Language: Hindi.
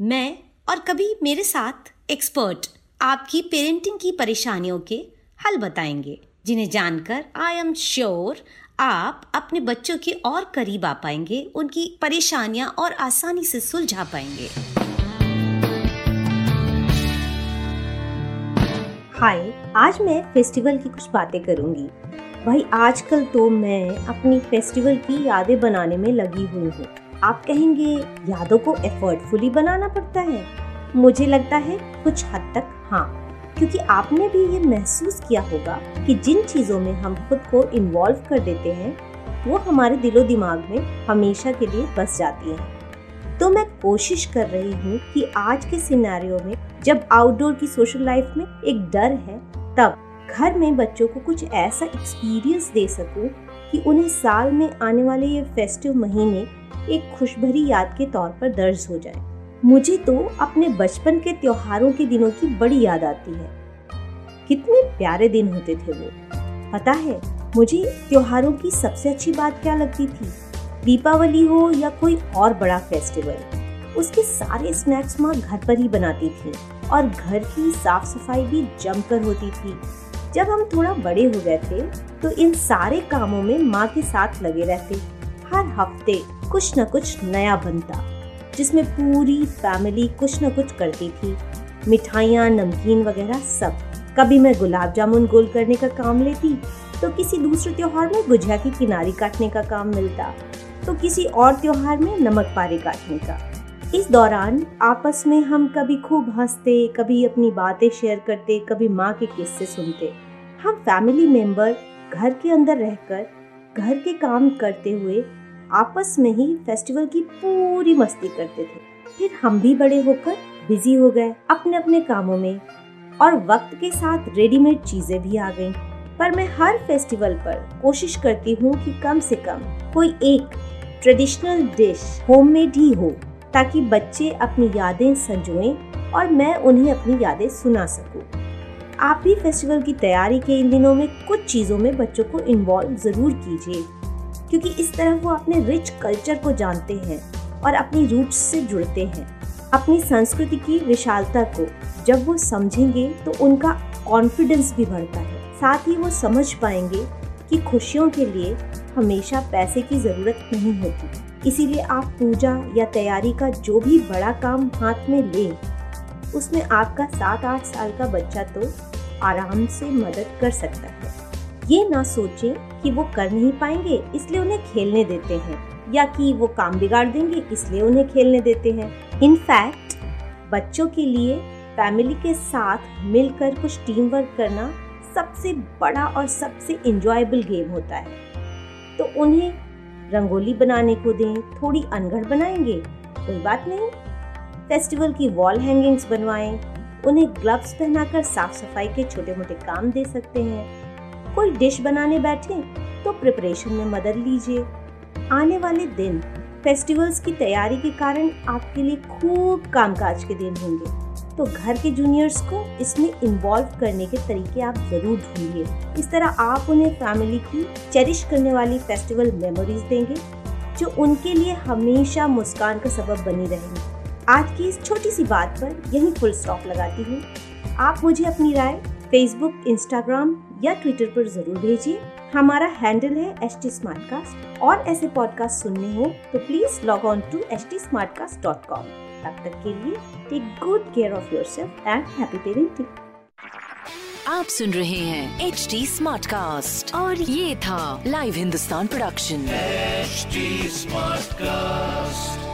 मैं और कभी मेरे साथ एक्सपर्ट आपकी पेरेंटिंग की परेशानियों के हल बताएँगे, जिन्हें जानकर आई एम श्योर आप अपने बच्चों के और करीब आ पाएँगे, उनकी परेशानियाँ और आसानी से सुलझा पाएँगे। हाय, आज मैं फेस्टिवल की कुछ बातें करूँगी। भाई, आजकल तो मैं अपनी फेस्टिवल की यादें बनाने में लगी हुई हूँ। आप कहेंगे, यादों को एफर्टफुली बनाना पड़ता है। मुझे लगता है कुछ हद तक हाँ क्योंकि आपने भी ये महसूस किया होगा कि जिन चीज़ों में हम खुद को इन्वॉल्व कर देते हैं, वो हमारे दिलो दिमाग में हमेशा के लिए बस जाती हैं। तो मैं कोशिश कर रही हूँ कि आज के सिनेरियो में जब आउटडोर की सोशल लाइफ में एक डर है, तब घर में बच्चों को कुछ ऐसा एक्सपीरियंस दे सकूँ कि उन्हें साल में आने वाले ये फेस्टिव महीने एक खुशभरी याद के तौर पर दर्ज हो जाए। मुझे तो अपने बचपन के त्योहारों के दिनों की बड़ी याद आती है। कितने प्यारे दिन होते थे वो। पता है, मुझे त्योहारों की सबसे अच्छी बात क्या लगती थी? दीपावली हो या कोई और बड़ा फेस्टिवल उसके सारे स्नैक्स माँ घर पर ही बनाती थी और घर की साफ़ सफ़ाई भी जमकर होती थी। जब हम थोड़ा बड़े हो गए थे तो इन सारे कामों में माँ के साथ लगे रहते। हर हफ़्ते कुछ न कुछ नया बनता, जिसमें पूरी फैमिली कुछ न कुछ करती थी। मिठाइयाँ, नमकीन वगैरह सब। कभी मैं गुलाब जामुन गोल करने का काम लेती तो किसी दूसरे त्योहार में गुजिया की किनारी काटने का काम मिलता तो किसी और त्योहार में नमक पारे काटने का। इस दौरान आपस में हम कभी खूब हँसते, कभी अपनी बातें शेयर करते, कभी माँ के किस्से सुनते। हम फैमिली मेंबर घर के अंदर रहकर, घर के काम करते हुए आपस में ही फेस्टिवल की पूरी मस्ती करते थे। फिर हम भी बड़े होकर बिज़ी हो गए अपने अपने कामों में और वक्त के साथ रेडीमेड चीज़ें भी आ गईं। पर मैं हर फेस्टिवल पर कोशिश करती हूँ कि कम से कम कोई एक ट्रेडिशनल डिश होममेड ही हो। ताकि बच्चे अपनी यादें संजोएँ और मैं उन्हें अपनी यादें सुना सकूँ। आप भी फेस्टिवल की तैयारी के इन दिनों में कुछ चीज़ों में बच्चों को इन्वॉल्व ज़रूर कीजिए, क्योंकि इस तरह वो अपने रिच कल्चर को जानते हैं और अपनी रूट्स से जुड़ते हैं अपनी संस्कृति की विशालता को जब वो समझेंगे तो उनका कॉन्फिडेंस भी बढ़ता है साथ ही वो समझ पाएँगे कि खुशियों के लिए हमेशा पैसे की ज़रूरत नहीं होती। इसीलिए आप पूजा या तैयारी का जो भी बड़ा काम हाथ में लें, उसमें आपका सात आठ साल का बच्चा तो आराम से मदद कर सकता है। ये ना सोचें कि वो कर नहीं पाएँगे, इसलिए उन्हें खेलने देते हैं, या कि वो काम बिगाड़ देंगे, इसलिए उन्हें खेलने देते हैं। इनफैक्ट बच्चों के लिए फैमिली के साथ मिलकर कुछ टीम वर्क करना सबसे बड़ा और सबसे इंजॉयबल गेम होता है। तो उन्हें रंगोली बनाने को दें, थोड़ी अनगढ़ बनाएँगे, कोई बात नहीं। फेस्टिवल की वॉल हैंगिंग्स बनवाएँ, उन्हें ग्लव्स पहनाकर साफ़ सफ़ाई के छोटे मोटे काम दे सकते हैं। कोई डिश बनाने बैठे तो प्रिपरेशन में मदद लीजिए। आने वाले दिन फेस्टिवल्स की तैयारी के कारण आपके लिए खूब कामकाज के दिन होंगे। तो घर के जूनियर्स को इसमें इन्वॉल्व करने के तरीके आप ज़रूर ढूंढिए। इस तरह आप उन्हें फैमिली की चेरिश करने वाली फेस्टिवल मेमोरीज देंगे, जो उनके लिए हमेशा मुस्कान का सबब बनी रहेंगी। आज की इस छोटी सी बात पर यही फुल स्टॉप लगाती हूँ। आप मुझे अपनी राय फेसबुक इंस्टाग्राम या ट्विटर पर ज़रूर भेजिए। हमारा हैंडल है एच टी और ऐसे पॉडकास्ट सुनने हो तो please log on to H T तब तक के लिए take good care of your self and happy parenting आप सुन रहे हैं एच डी स्मार्ट कास्ट और ये था live Hindustan production smart Smartcast.